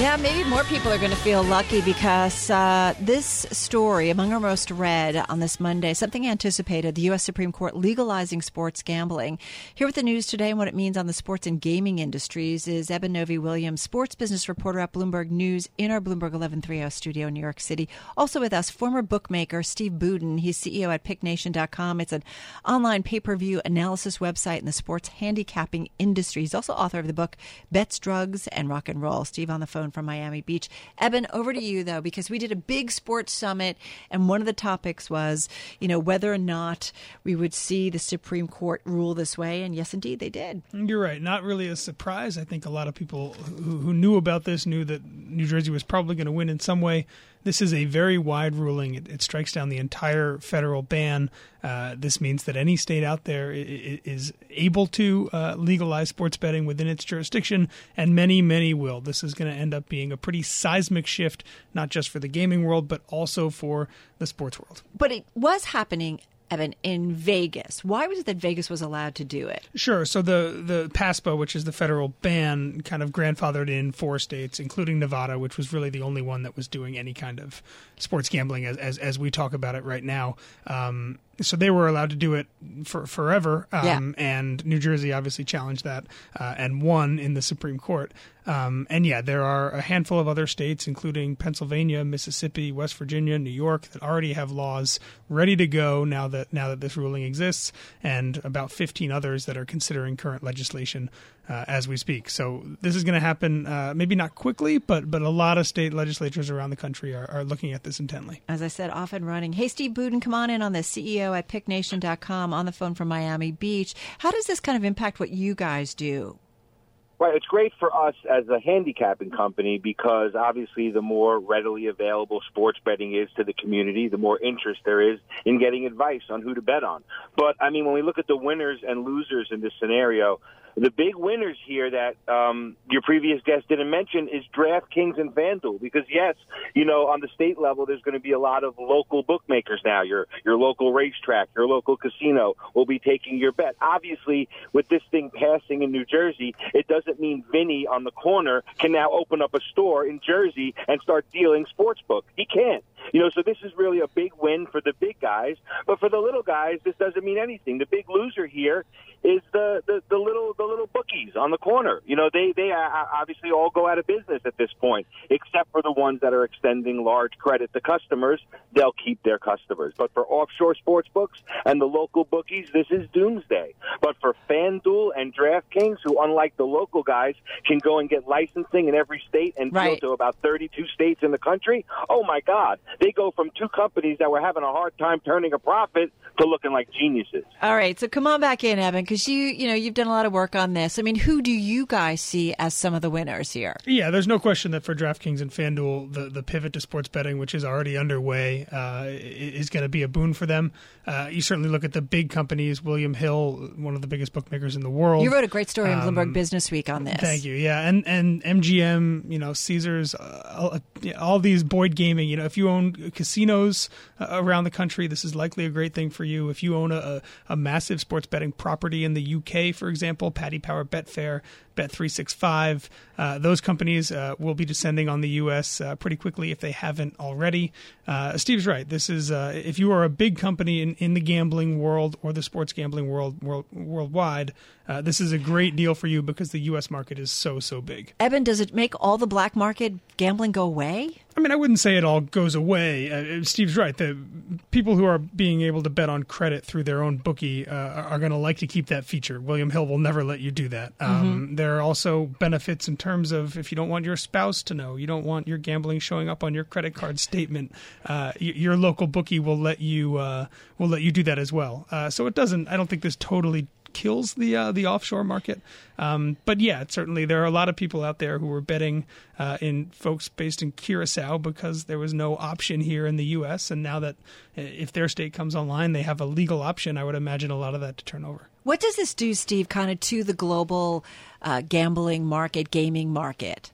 Yeah, maybe more people are going to feel lucky because uh, this story, among our most read on this Monday, something anticipated the U.S. Supreme Court legalizing sports gambling. Here with the news today and what it means on the sports and gaming industries is Eben Novy-Williams, sports business reporter at Bloomberg News in our Bloomberg 1130 studio in New York City. Also with us, former bookmaker Steve Budin. He's CEO at PickNation.com. It's an online pay per view analysis website in the sports handicapping industry. He's also author of the book Bets, Drugs, and Rock and Roll. Steve on the phone from Miami Beach. Eben, over to you though, because we did a big sports summit, and one of the topics was, you know, whether or not we would see the Supreme Court rule this way, and yes, indeed, they did. You're right. Not really a surprise. I think a lot of people who, who knew about this knew that New Jersey was probably going to win in some way. This is a very wide ruling. It, it strikes down the entire federal ban. Uh, this means that any state out there is able to uh, legalize sports betting within its jurisdiction, and many, many will. This is going to end up being a pretty seismic shift, not just for the gaming world, but also for the sports world. But it was happening Eben, in Vegas. Why was it that Vegas was allowed to do it? Sure. So the the PASPA, which is the federal ban, kind of grandfathered in four states, including Nevada, which was really the only one that was doing any kind of sports gambling as as, as we talk about it right now. Um, so they were allowed to do it for forever. Um, yeah. And New Jersey obviously challenged that uh, and won in the Supreme Court. Um, and yeah, there are a handful of other states, including Pennsylvania, Mississippi, West Virginia, New York, that already have laws ready to go now that now that this ruling exists, and about 15 others that are considering current legislation uh, as we speak. So this is going to happen, uh, maybe not quickly, but but a lot of state legislatures around the country are, are looking at this intently. As I said, off and running. Hey, Steve Budin, come on in on the CEO at PickNation.com on the phone from Miami Beach. How does this kind of impact what you guys do? Right. It's great for us as a handicapping company because obviously the more readily available sports betting is to the community, the more interest there is in getting advice on who to bet on. But I mean, when we look at the winners and losers in this scenario, the big winners here that um, your previous guest didn't mention is DraftKings and FanDuel because yes, you know on the state level there's going to be a lot of local bookmakers now. Your your local racetrack, your local casino will be taking your bet. Obviously, with this thing passing in New Jersey, it doesn't mean Vinny on the corner can now open up a store in Jersey and start dealing sportsbook. He can't. You know, so this is really a big win for the big guys, but for the little guys, this doesn't mean anything. The big loser here is the, the, the little the little bookies on the corner. You know, they they uh, uh, obviously all go out of business at this point, except for the ones that are extending large credit to customers. They'll keep their customers. But for offshore sports books and the local bookies, this is doomsday. But for FanDuel and DraftKings, who unlike the local guys can go and get licensing in every state and right. go to about 32 states in the country, oh my God, they go from two companies that were having a hard time turning a profit to looking like geniuses. All right, so come on back in, Eben, because you you know you've done a lot of work on this. I mean, who do you guys see as some of the winners here? Yeah, there's no question that for DraftKings and FanDuel, the the pivot to sports betting, which is already underway, uh, is going to be a boon for them. Uh, you certainly look at the big companies. William Hill, one of the biggest bookmakers in the world. You wrote a great story um, in Bloomberg Business Week on this. Thank you. Yeah, and and MGM, you know, Caesars, uh, all these Boyd Gaming. You know, if you own casinos uh, around the country, this is likely a great thing for you. If you own a, a massive sports betting property in the UK, for example, Paddy Power Betfair, Bet365. Uh, those companies uh, will be descending on the U.S. Uh, pretty quickly if they haven't already. Uh, Steve's right. This is uh, if you are a big company in, in the gambling world or the sports gambling world, world worldwide, this is a great deal for you because the U.S. market is so so big. Eben, does it make all the black market gambling go away? I mean, I wouldn't say it all goes away. Uh, Steve's right. The people who are being able to bet on credit through their own bookie uh, are going to like to keep that feature. William Hill will never let you do that. Um, mm-hmm. There are also benefits in terms of if you don't want your spouse to know, you don't want your gambling showing up on your credit card statement. Uh, your local bookie will let you uh, will let you do that as well. Uh, so it doesn't. I don't think this totally kills the uh, the offshore market. Um, but yeah, certainly there are a lot of people out there who were betting uh, in folks based in Curacao because there was no option here in the U.S. And now that uh, if their state comes online, they have a legal option. I would imagine a lot of that to turn over. What does this do, Steve, kind of to the global uh, gambling market, gaming market?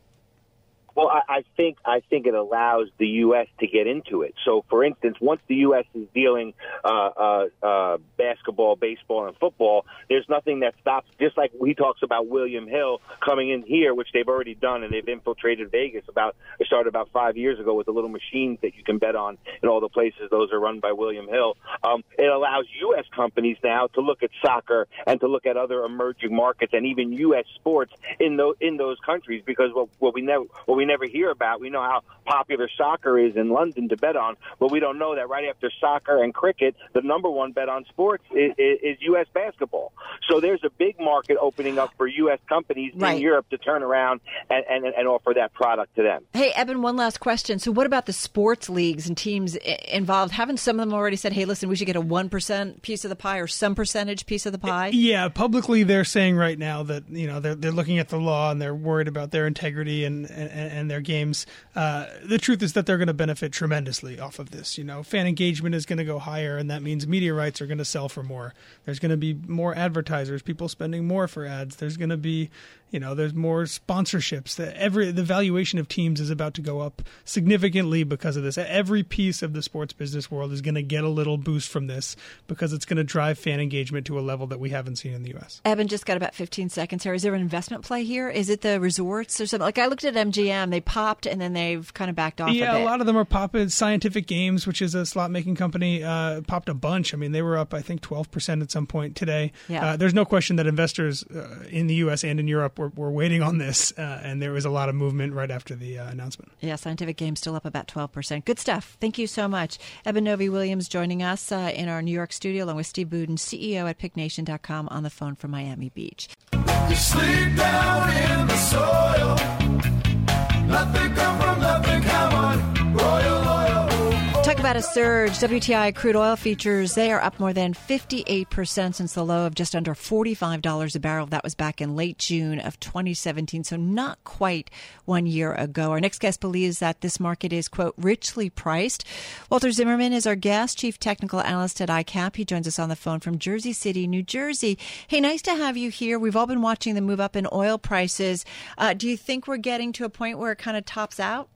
Well, I, I think I think it allows the U.S. to get into it. So, for instance, once the U.S. is dealing uh, uh, uh, basketball, baseball, and football, there's nothing that stops. Just like he talks about William Hill coming in here, which they've already done, and they've infiltrated Vegas. About it started about five years ago with the little machines that you can bet on in all the places. Those are run by William Hill. Um, it allows U.S. companies now to look at soccer and to look at other emerging markets and even U.S. sports in those in those countries because what, what we never what we never hear about. We know how popular soccer is in London to bet on, but we don't know that right after soccer and cricket, the number one bet on sports is, is U.S. basketball. So there's a big market opening up for U.S. companies right. in Europe to turn around and, and, and offer that product to them. Hey, Eben, one last question. So what about the sports leagues and teams involved? Haven't some of them already said, hey, listen, we should get a 1% piece of the pie or some percentage piece of the pie? Uh, yeah, publicly they're saying right now that, you know, they're, they're looking at the law and they're worried about their integrity and, and, and their games. Uh, the truth is that they're going to benefit tremendously off of this. You know, fan engagement is going to go higher, and that means media rights are going to sell for more. There's going to be more advertisers, people spending more for ads. There's going to be you know there's more sponsorships that every the valuation of teams is about to go up significantly because of this every piece of the sports business world is going to get a little boost from this because it's going to drive fan engagement to a level that we haven't seen in the US. Eben just got about 15 seconds here is there an investment play here is it the resorts or something like I looked at MGM they popped and then they've kind of backed off yeah a, a lot of them are popping scientific games which is a slot making company uh, popped a bunch I mean they were up I think 12% at some point today yeah. Uh, there's no question that investors uh, in the US and in Europe were, were waiting on this, uh, and there was a lot of movement right after the uh, announcement. Yeah, Scientific Games still up about 12%. Good stuff. Thank you so much. Eben Novy-Williams joining us uh, in our New York studio, along with Steve Budin, CEO at PickNation.com, on the phone from Miami Beach. You sleep down in the soil. Nothing come from about a surge. WTI crude oil futures, they are up more than 58% since the low of just under $45 a barrel. That was back in late June of 2017, so not quite one year ago. Our next guest believes that this market is, quote, richly priced. Walter Zimmerman is our guest, chief technical analyst at ICAP. He joins us on the phone from Jersey City, New Jersey. Hey, nice to have you here. We've all been watching the move up in oil prices. Uh, do you think we're getting to a point where it kind of tops out?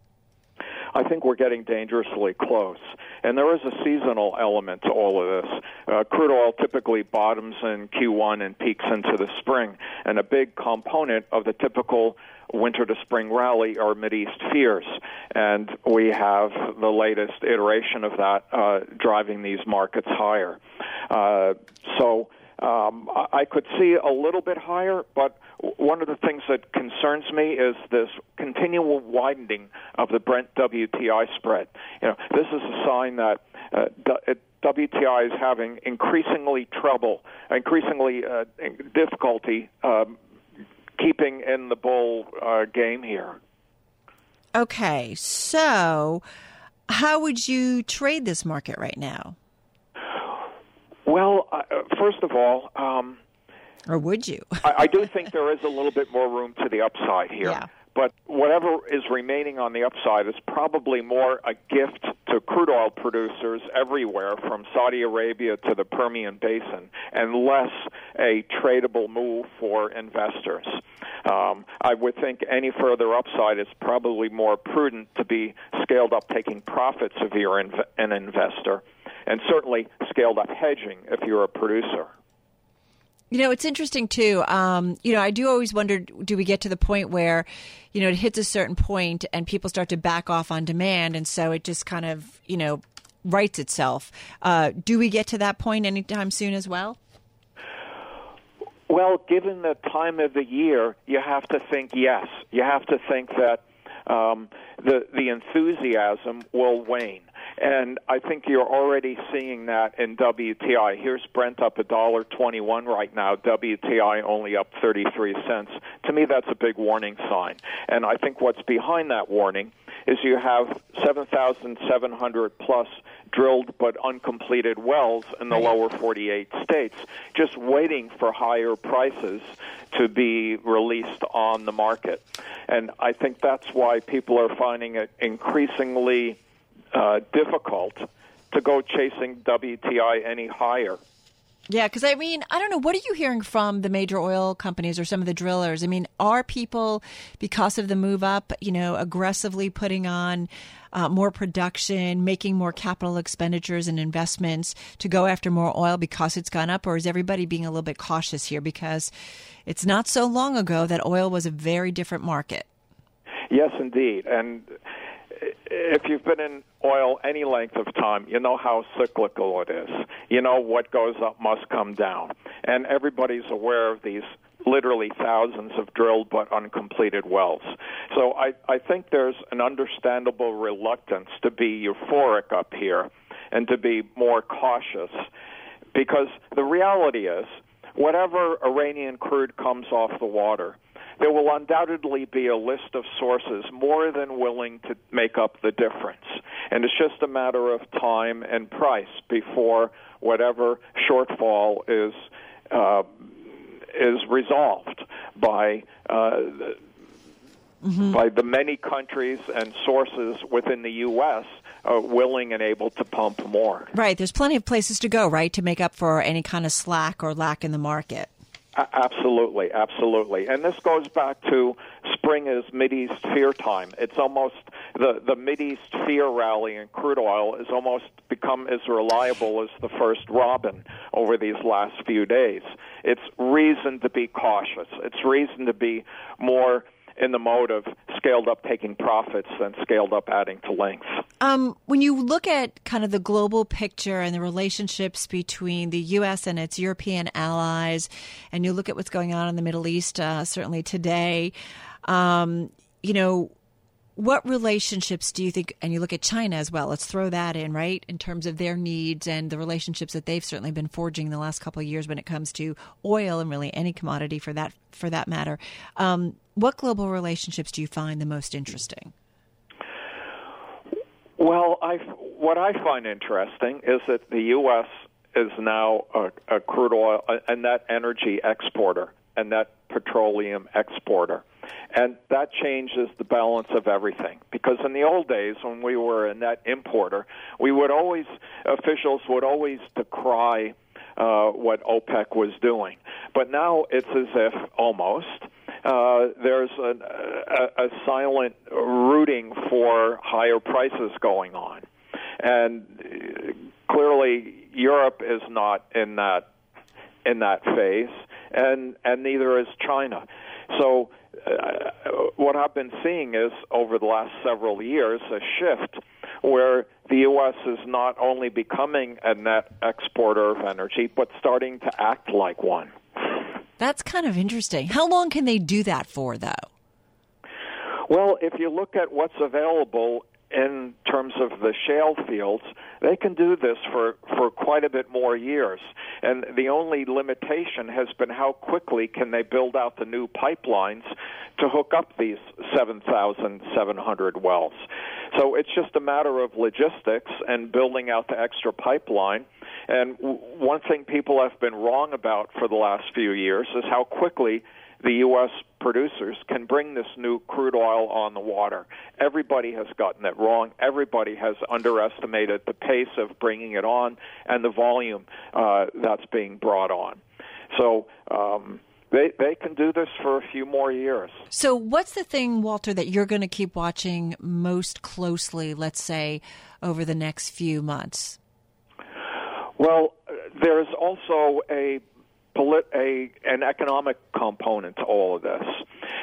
I think we're getting dangerously close. And there is a seasonal element to all of this. Uh, crude oil typically bottoms in Q1 and peaks into the spring. And a big component of the typical winter to spring rally are East fears. And we have the latest iteration of that uh, driving these markets higher. Uh, so um, I could see a little bit higher, but one of the things that concerns me is this continual widening of the Brent WTI spread. You know, this is a sign that uh, WTI is having increasingly trouble, increasingly uh, difficulty um, keeping in the bull uh, game here. Okay, so how would you trade this market right now? Well, uh, first of all, um, or would you? I, I do think there is a little bit more room to the upside here. Yeah. But whatever is remaining on the upside is probably more a gift to crude oil producers everywhere, from Saudi Arabia to the Permian Basin, and less a tradable move for investors. Um, I would think any further upside is probably more prudent to be scaled up taking profits if you're inv- an investor, and certainly scaled up hedging if you're a producer. You know, it's interesting too. Um, you know, I do always wonder do we get to the point where, you know, it hits a certain point and people start to back off on demand and so it just kind of, you know, writes itself. Uh, do we get to that point anytime soon as well? Well, given the time of the year, you have to think yes. You have to think that um, the the enthusiasm will wane. And I think you're already seeing that in WTI. Here's Brent up a dollar twenty-one right now. WTI only up thirty-three cents. To me, that's a big warning sign. And I think what's behind that warning is you have 7,700 plus drilled but uncompleted wells in the lower 48 states, just waiting for higher prices to be released on the market. And I think that's why people are finding it increasingly uh, difficult to go chasing WTI any higher. Yeah, because I mean, I don't know. What are you hearing from the major oil companies or some of the drillers? I mean, are people, because of the move up, you know, aggressively putting on uh, more production, making more capital expenditures and investments to go after more oil because it's gone up? Or is everybody being a little bit cautious here because it's not so long ago that oil was a very different market? Yes, indeed. And if you've been in oil any length of time, you know how cyclical it is. You know what goes up must come down. And everybody's aware of these literally thousands of drilled but uncompleted wells. So I, I think there's an understandable reluctance to be euphoric up here and to be more cautious because the reality is whatever Iranian crude comes off the water – there will undoubtedly be a list of sources more than willing to make up the difference. And it's just a matter of time and price before whatever shortfall is uh, is resolved by uh, Mm-hmm. by the many countries and sources within the U.S. Uh, willing and able to pump more. Right. There's plenty of places to go, right, to make up for any kind of slack or lack in the market. Absolutely, absolutely. And this goes back to spring is East fear time. It's almost the the East fear rally in crude oil has almost become as reliable as the first robin over these last few days. It's reason to be cautious. It's reason to be more in the mode of scaled up taking profits than scaled up adding to length. Um, when you look at kind of the global picture and the relationships between the U.S. and its European allies, and you look at what's going on in the Middle East, uh, certainly today, um, you know, what relationships do you think, and you look at China as well, let's throw that in, right, in terms of their needs and the relationships that they've certainly been forging in the last couple of years when it comes to oil and really any commodity for that, for that matter. Um, what global relationships do you find the most interesting? Well, I, what I find interesting is that the U.S. is now a, a crude oil and net energy exporter and net petroleum exporter. And that changes the balance of everything. Because in the old days, when we were a net importer, we would always, officials would always decry uh, what OPEC was doing. But now it's as if almost uh, there's a, a, a silent rooting for higher prices going on. And uh, clearly, Europe is not in that in that phase, and and neither is China. So uh, what I've been seeing is over the last several years a shift where the U.S. is not only becoming a net exporter of energy, but starting to act like one. That's kind of interesting. How long can they do that for, though? Well, if you look at what's available in terms of the shale fields, they can do this for, for quite a bit more years. And the only limitation has been how quickly can they build out the new pipelines to hook up these 7,700 wells. So it's just a matter of logistics and building out the extra pipeline. And one thing people have been wrong about for the last few years is how quickly the U.S. producers can bring this new crude oil on the water. Everybody has gotten it wrong. Everybody has underestimated the pace of bringing it on and the volume uh, that's being brought on. So, um, they they can do this for a few more years. So, what's the thing, Walter, that you're going to keep watching most closely? Let's say over the next few months. Well, there's also a polit- a an economic component to all of this.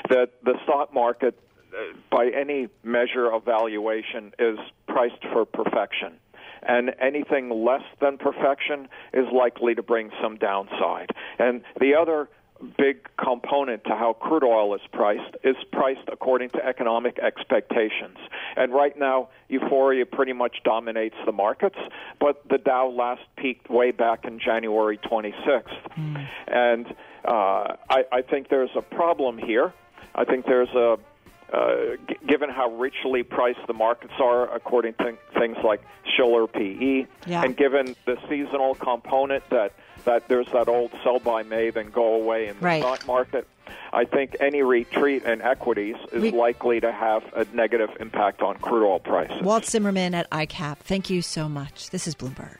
That the stock market, uh, by any measure of valuation, is priced for perfection and anything less than perfection is likely to bring some downside. And the other big component to how crude oil is priced is priced according to economic expectations. And right now, euphoria pretty much dominates the markets, but the Dow last peaked way back in January 26th. Mm. And uh, I, I think there's a problem here. I think there's a uh, g- given how richly priced the markets are, according to things like Shiller PE, Yeah. and given the seasonal component that that there's that old sell by May then go away in the Right. stock market, I think any retreat in equities is We- likely to have a negative impact on crude oil prices. Walt Zimmerman at ICAP. Thank you so much. This is Bloomberg.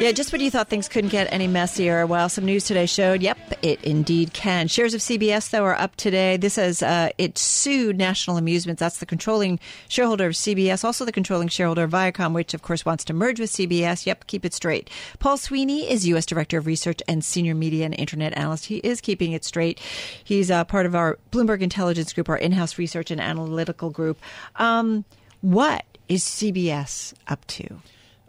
Yeah, just when you thought things couldn't get any messier, well, some news today showed, yep, it indeed can. Shares of CBS, though, are up today. This says uh, it sued National Amusements. That's the controlling shareholder of CBS, also the controlling shareholder of Viacom, which, of course, wants to merge with CBS. Yep, keep it straight. Paul Sweeney is U.S. Director of Research and Senior Media and Internet Analyst. He is keeping it straight. He's uh, part of our Bloomberg Intelligence Group, our in-house research and analytical group. Um, what is CBS up to?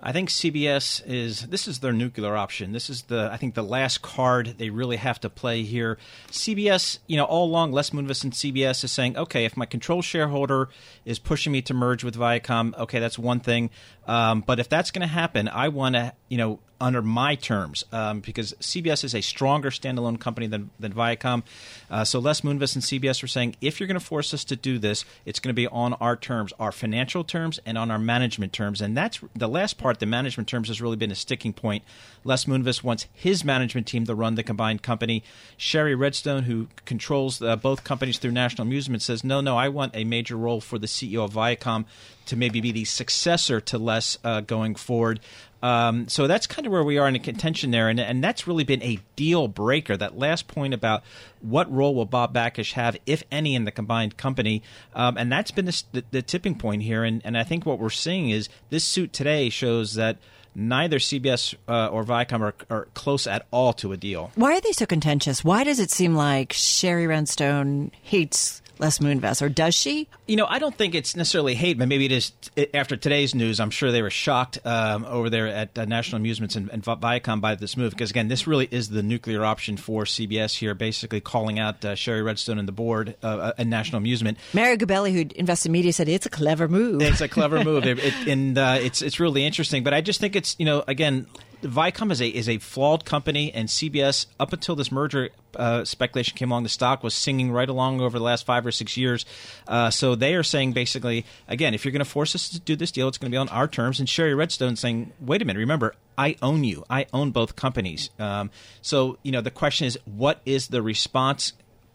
I think CBS is this is their nuclear option. This is the I think the last card they really have to play here. CBS, you know, all along Les Moonves and CBS is saying, okay, if my control shareholder is pushing me to merge with Viacom, okay, that's one thing. Um, but if that's going to happen, I want to, you know, under my terms, um, because CBS is a stronger standalone company than, than Viacom. Uh, so Les Moonves and CBS were saying, if you're going to force us to do this, it's going to be on our terms, our financial terms, and on our management terms. And that's the last part. The management terms has really been a sticking point. Les Moonves wants his management team to run the combined company. Shari Redstone, who controls uh, both companies through National Amusement, says, no, no, I want a major role for the CEO of Viacom to maybe be the successor to Les uh, going forward. Um, so that's kind of where we are in the contention there, and, and that's really been a deal breaker. That last point about what role will Bob Bakish have, if any, in the combined company, um, and that's been the, the, the tipping point here. And, and I think what we're seeing is this suit today shows that neither CBS uh, or Viacom are, are close at all to a deal. Why are they so contentious? Why does it seem like Shari Redstone hates Les Moonves, or does she? You know, I don't think it's necessarily hate, but maybe it is. After today's news, I'm sure they were shocked um, over there at uh, National Amusements and, and Viacom by this move because again, this really is the nuclear option for CBS here, basically calling out uh, Shari Redstone and the board uh, at National Amusement. Mario Gabelli, who invests in media, said it's a clever move. It's a clever move, it, it, and uh, it's it's really interesting. But I just think it's you know again. Viacom is a is a flawed company, and CBS up until this merger uh, speculation came along, the stock was singing right along over the last five or six years. Uh, so they are saying basically, again, if you're going to force us to do this deal, it's going to be on our terms. And Shari Redstone saying, wait a minute, remember, I own you, I own both companies. Um, so you know the question is, what is the response?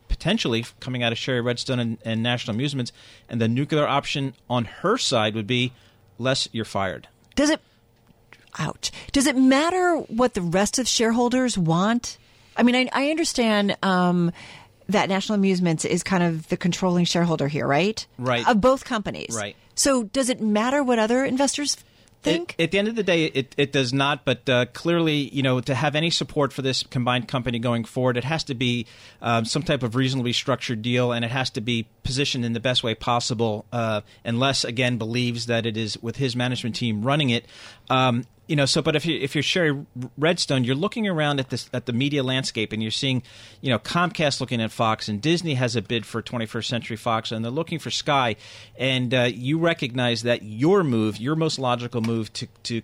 Potentially coming out of Shari Redstone and, and National Amusements, and the nuclear option on her side would be, Les you're fired. Does it? Ouch. Does it matter what the rest of shareholders want? I mean, I, I understand um, that National Amusements is kind of the controlling shareholder here, right? Right. Of both companies. Right. So, does it matter what other investors think? It, at the end of the day, it, it does not. But uh, clearly, you know, to have any support for this combined company going forward, it has to be um, some type of reasonably structured deal, and it has to be positioned in the best way possible. Uh, unless, again, believes that it is with his management team running it. Um, you know, so but if you if you're Shari Redstone, you're looking around at this at the media landscape and you're seeing, you know, Comcast looking at Fox and Disney has a bid for 21st Century Fox and they're looking for Sky, and uh, you recognize that your move, your most logical move to to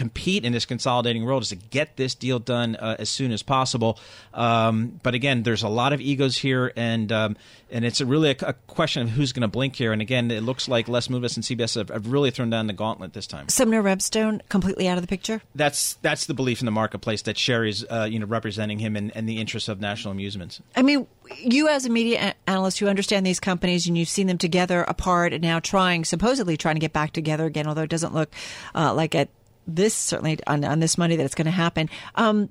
compete in this consolidating world is to get this deal done uh, as soon as possible. Um, but again, there's a lot of egos here, and um, and it's a really a, a, question of who's going to blink here. And again, it looks like Les Moonves and CBS have, have, really thrown down the gauntlet this time. Sumner Redstone completely out of the picture. That's that's the belief in the marketplace that Shari's uh, you know representing him in, in the interests of National Amusements. I mean, you as a media analyst who understand these companies and you've seen them together apart and now trying supposedly trying to get back together again, although it doesn't look uh, like it this certainly on, on this Monday that it's going to happen. Um,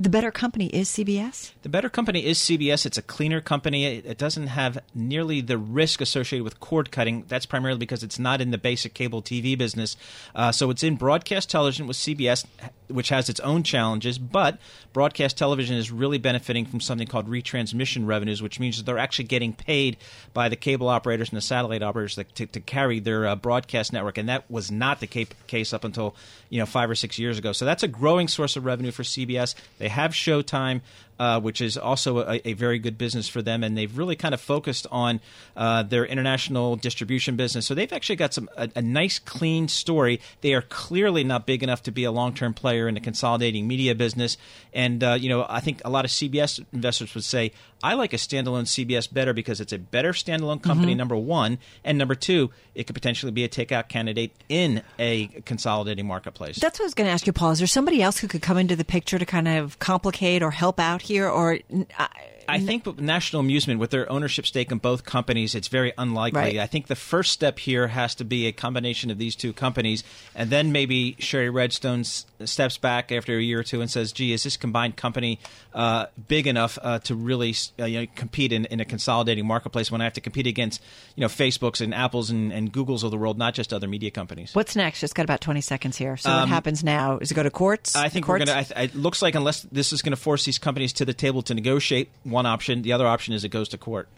the better company is CBS. The better company is CBS. It's a cleaner company. It, doesn't have nearly the risk associated with cord cutting. That's primarily because it's not in the basic cable TV business. Uh, so it's in broadcast television with CBS, which has its own challenges. But broadcast television is really benefiting from something called retransmission revenues, which means that they're actually getting paid by the cable operators and the satellite operators to, to carry their uh, broadcast network, and that was not the case up until you know five or six years ago. So that's a growing source of revenue for CBS. They They have Showtime uh, which is also a, a, very good business for them. And they've really kind of focused on uh, their international distribution business. So they've actually got some a, a, nice, clean story. They are clearly not big enough to be a long term player in the consolidating media business. And uh, you know, I think a lot of CBS investors would say, I like a standalone CBS better because it's a better standalone company. Mm-hmm. Number one, and number two, it could potentially be a takeout candidate in a consolidating marketplace. That's what I was going to ask you, Paul. Is there somebody else who could come into the picture to kind of complicate or help out here, or? I, I think National Amusement, with their ownership stake in both companies, it's very unlikely. Right. I think the first step here has to be a combination of these two companies, and then maybe Shari Redstone steps back after a year or two and says, "Gee, is this combined company uh, big enough uh, to really uh, you know, compete in, in, a consolidating marketplace when I have to compete against you know Facebooks and Apples and, and, Googles of the world, not just other media companies?" What's next? Just got about twenty seconds here. So um, what happens now? Is it go to courts? I think courts? we're going to. It looks like unless this is going to force these companies to the table to negotiate one option, the other option option is it goes to court.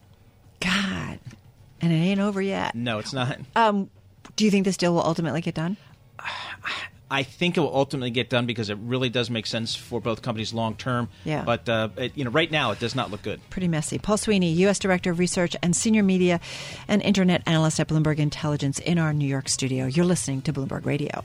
God, and it ain't over yet. No, it's not. Um, do you think this deal will ultimately get done? I think it will ultimately get done because it really does make sense for both companies long term. Yeah. But uh, it, you know, right now it does not look good. Pretty messy. Paul Sweeney, U.S. Director of Research and Senior Media and Internet Analyst at Bloomberg Intelligence, in our New York studio. You're listening to Bloomberg Radio.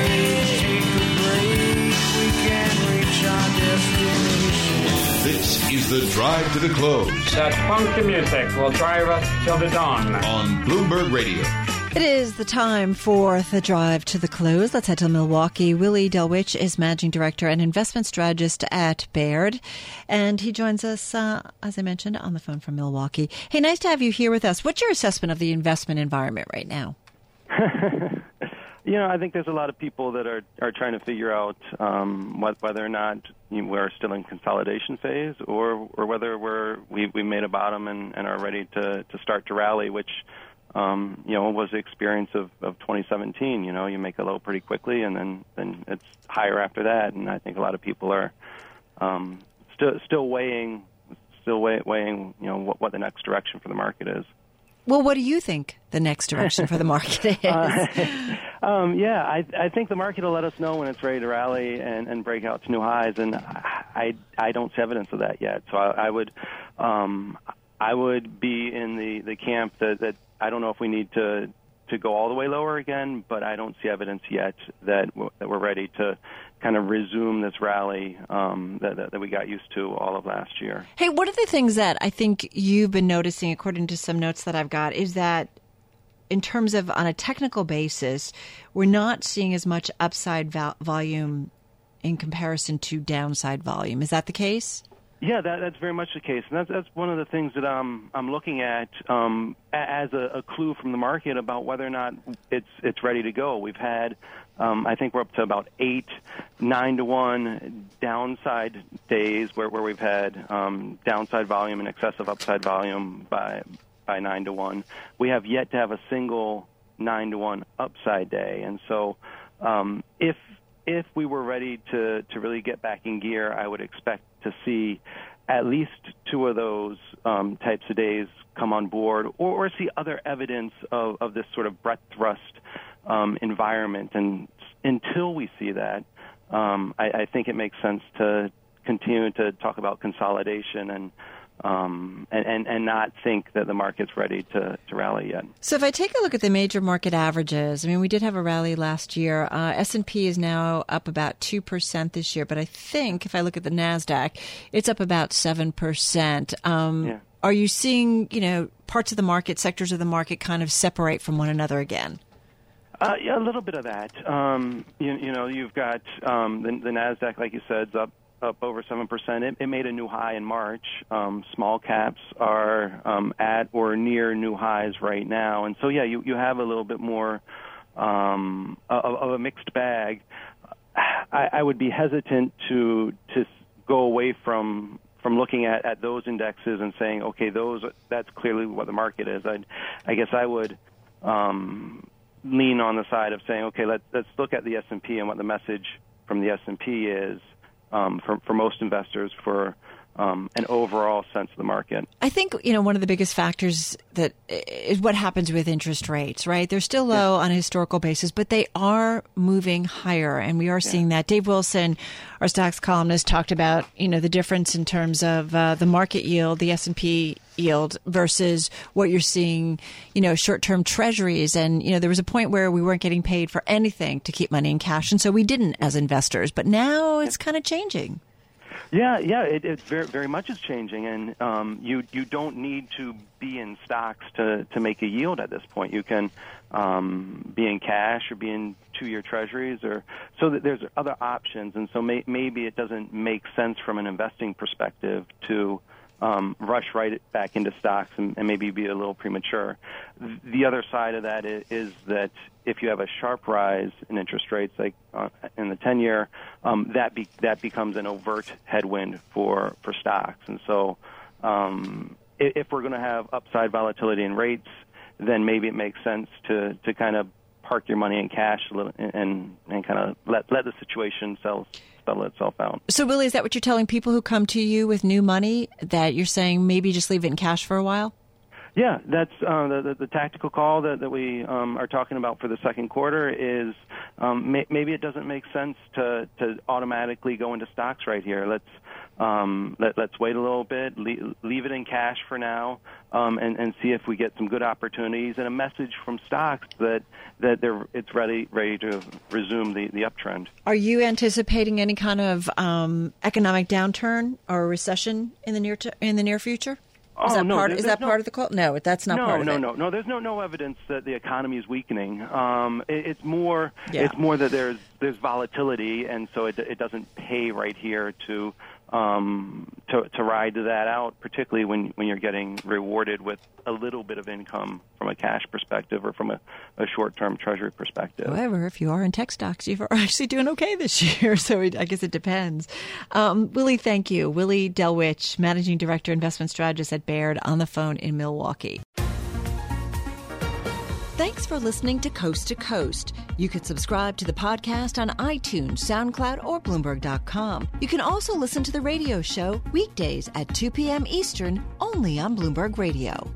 Is the drive to the close. That funky music will drive us till the dawn. On Bloomberg Radio. It is the time for the drive to the close. Let's head to Milwaukee. Willie Delwiche is managing director and investment strategist at Baird, and he joins us, uh, as I mentioned, on the phone from Milwaukee. Hey, nice to have you here with us. What's your assessment of the investment environment right now? You know, I think there's a lot of people that are are trying to figure out um, what, whether or not we're still in consolidation phase, or or whether we're we we made a bottom and, and are ready to to start to rally, which um, you know was the experience of, of 2017. You know, you make a low pretty quickly, and then then it's higher after that. And I think a lot of people are um, still still weighing still weigh, weighing you know what, what the next direction for the market is. Well, what do you think the next direction for the market is? Uh, um, yeah, I, I think the market will let us know when it's ready to rally and, and break out to new highs, and I I don't see evidence of that yet. So I, I would um, I would be in the, the camp that, that I don't know if we need to to go all the way lower again, but I don't see evidence yet that that we're ready to kind of resume this rally um, that, that, that we got used to all of last year. Hey, one of the things that I think you've been noticing, according to some notes that I've got, is that in terms of on a technical basis, we're not seeing as much upside volume in comparison to downside volume. Is that the case? Yeah, that, that's very much the case, and that's that's one of the things that I'm I'm looking at um, as a, a clue from the market about whether or not it's it's ready to go. We've had, um, I think we're up to about eight, nine to one downside days where where we've had um, downside volume in excess of upside volume by by nine to one. We have yet to have a single nine to one upside day, and so um, if if we were ready to, to really get back in gear, I would expect to see at least two of those um, types of days come on board or, or see other evidence of, of this sort of breadth thrust um, environment. And until we see that, um, I, I think it makes sense to continue to talk about consolidation and um, and, and, and not think that the market's ready to, to rally yet. So if I take a look at the major market averages, I mean, we did have a rally last year. Uh, S&P is now up about 2% this year, but I think if I look at the NASDAQ, it's up about 7%. Um, yeah. Are you seeing, you know, parts of the market, sectors of the market kind of separate from one another again? Uh, yeah, a little bit of that. Um, you, you, know, you've got um, the, the Nasdaq, like you said, is up up over 7%. It, it made a new high in March. Um, small caps are um, at or near new highs right now. And so, yeah, you, you have a little bit more um, of, of a mixed bag. I, I would be hesitant to to go away from from looking at, at those indexes and saying, okay, those that's clearly what the market is. I'd I guess I would um, lean on the side of saying, okay, let's let's look at the S and P and what the message from the S and P is um, for for most investors for um, an overall sense of the market. I think you know one of the biggest factors that is what happens with interest rates. Right, they're still low yeah. on a historical basis, but they are moving higher, and we are seeing yeah. that. Dave Wilson, our stocks columnist, talked about you know the difference in terms of uh, the market yield, the S and P yield versus what you're seeing, you know, short-term treasuries. And you know, there was a point where we weren't getting paid for anything to keep money in cash, and so we didn't as investors. But now it's kind of changing. Yeah, yeah, it, it very very much is changing, and um, you you don't need to be in stocks to to make a yield at this point. You can um, be in cash or be in two-year treasuries, or so that there's other options, and so may, maybe it doesn't make sense from an investing perspective to um, rush right back into stocks and, and, maybe be a little premature. The other side of that is, is, that if you have a sharp rise in interest rates, like uh, in the 10 year, um, that be, that becomes an overt headwind for for stocks. And so, um, if we're going to have upside volatility in rates, then maybe it makes sense to to kind of park your money in cash a little and and kind of let let the situation sell settle itself out. So, Willie, is that what you're telling people who come to you with new money? That you're saying maybe just leave it in cash for a while? Yeah, that's uh, the, the, the tactical call that, that we um, are talking about for the second quarter. Is um, may, maybe it doesn't make sense to to automatically go into stocks right here. Let's um, let, us wait a little bit, leave, leave, it in cash for now, um, and, and, see if we get some good opportunities and a message from stocks that that they're it's ready ready to resume the, the uptrend. Are you anticipating any kind of um, economic downturn or recession in the near t- in the near future? Is oh, that no, part? Is that no, part of the call? No, that's not no, part of no, it. No, no, no. There's no no evidence that the economy is weakening. Um, it, it's more yeah. it's more that there's there's volatility, and so it it doesn't pay right here to um, to, to ride that out, particularly when, when you're getting rewarded with a little bit of income from a cash perspective or from a, a short term treasury perspective. However, if you are in tech stocks, you're actually doing okay this year. So it, I guess it depends. Um, Willie, thank you. Willie Delwiche, Managing Director, Investment Strategist at Baird, on the phone in Milwaukee. Thanks for listening to Coast to Coast. You can subscribe to the podcast on iTunes, SoundCloud, or Bloomberg.com. You can also listen to the radio show weekdays at 2 p.m. Eastern only on Bloomberg Radio.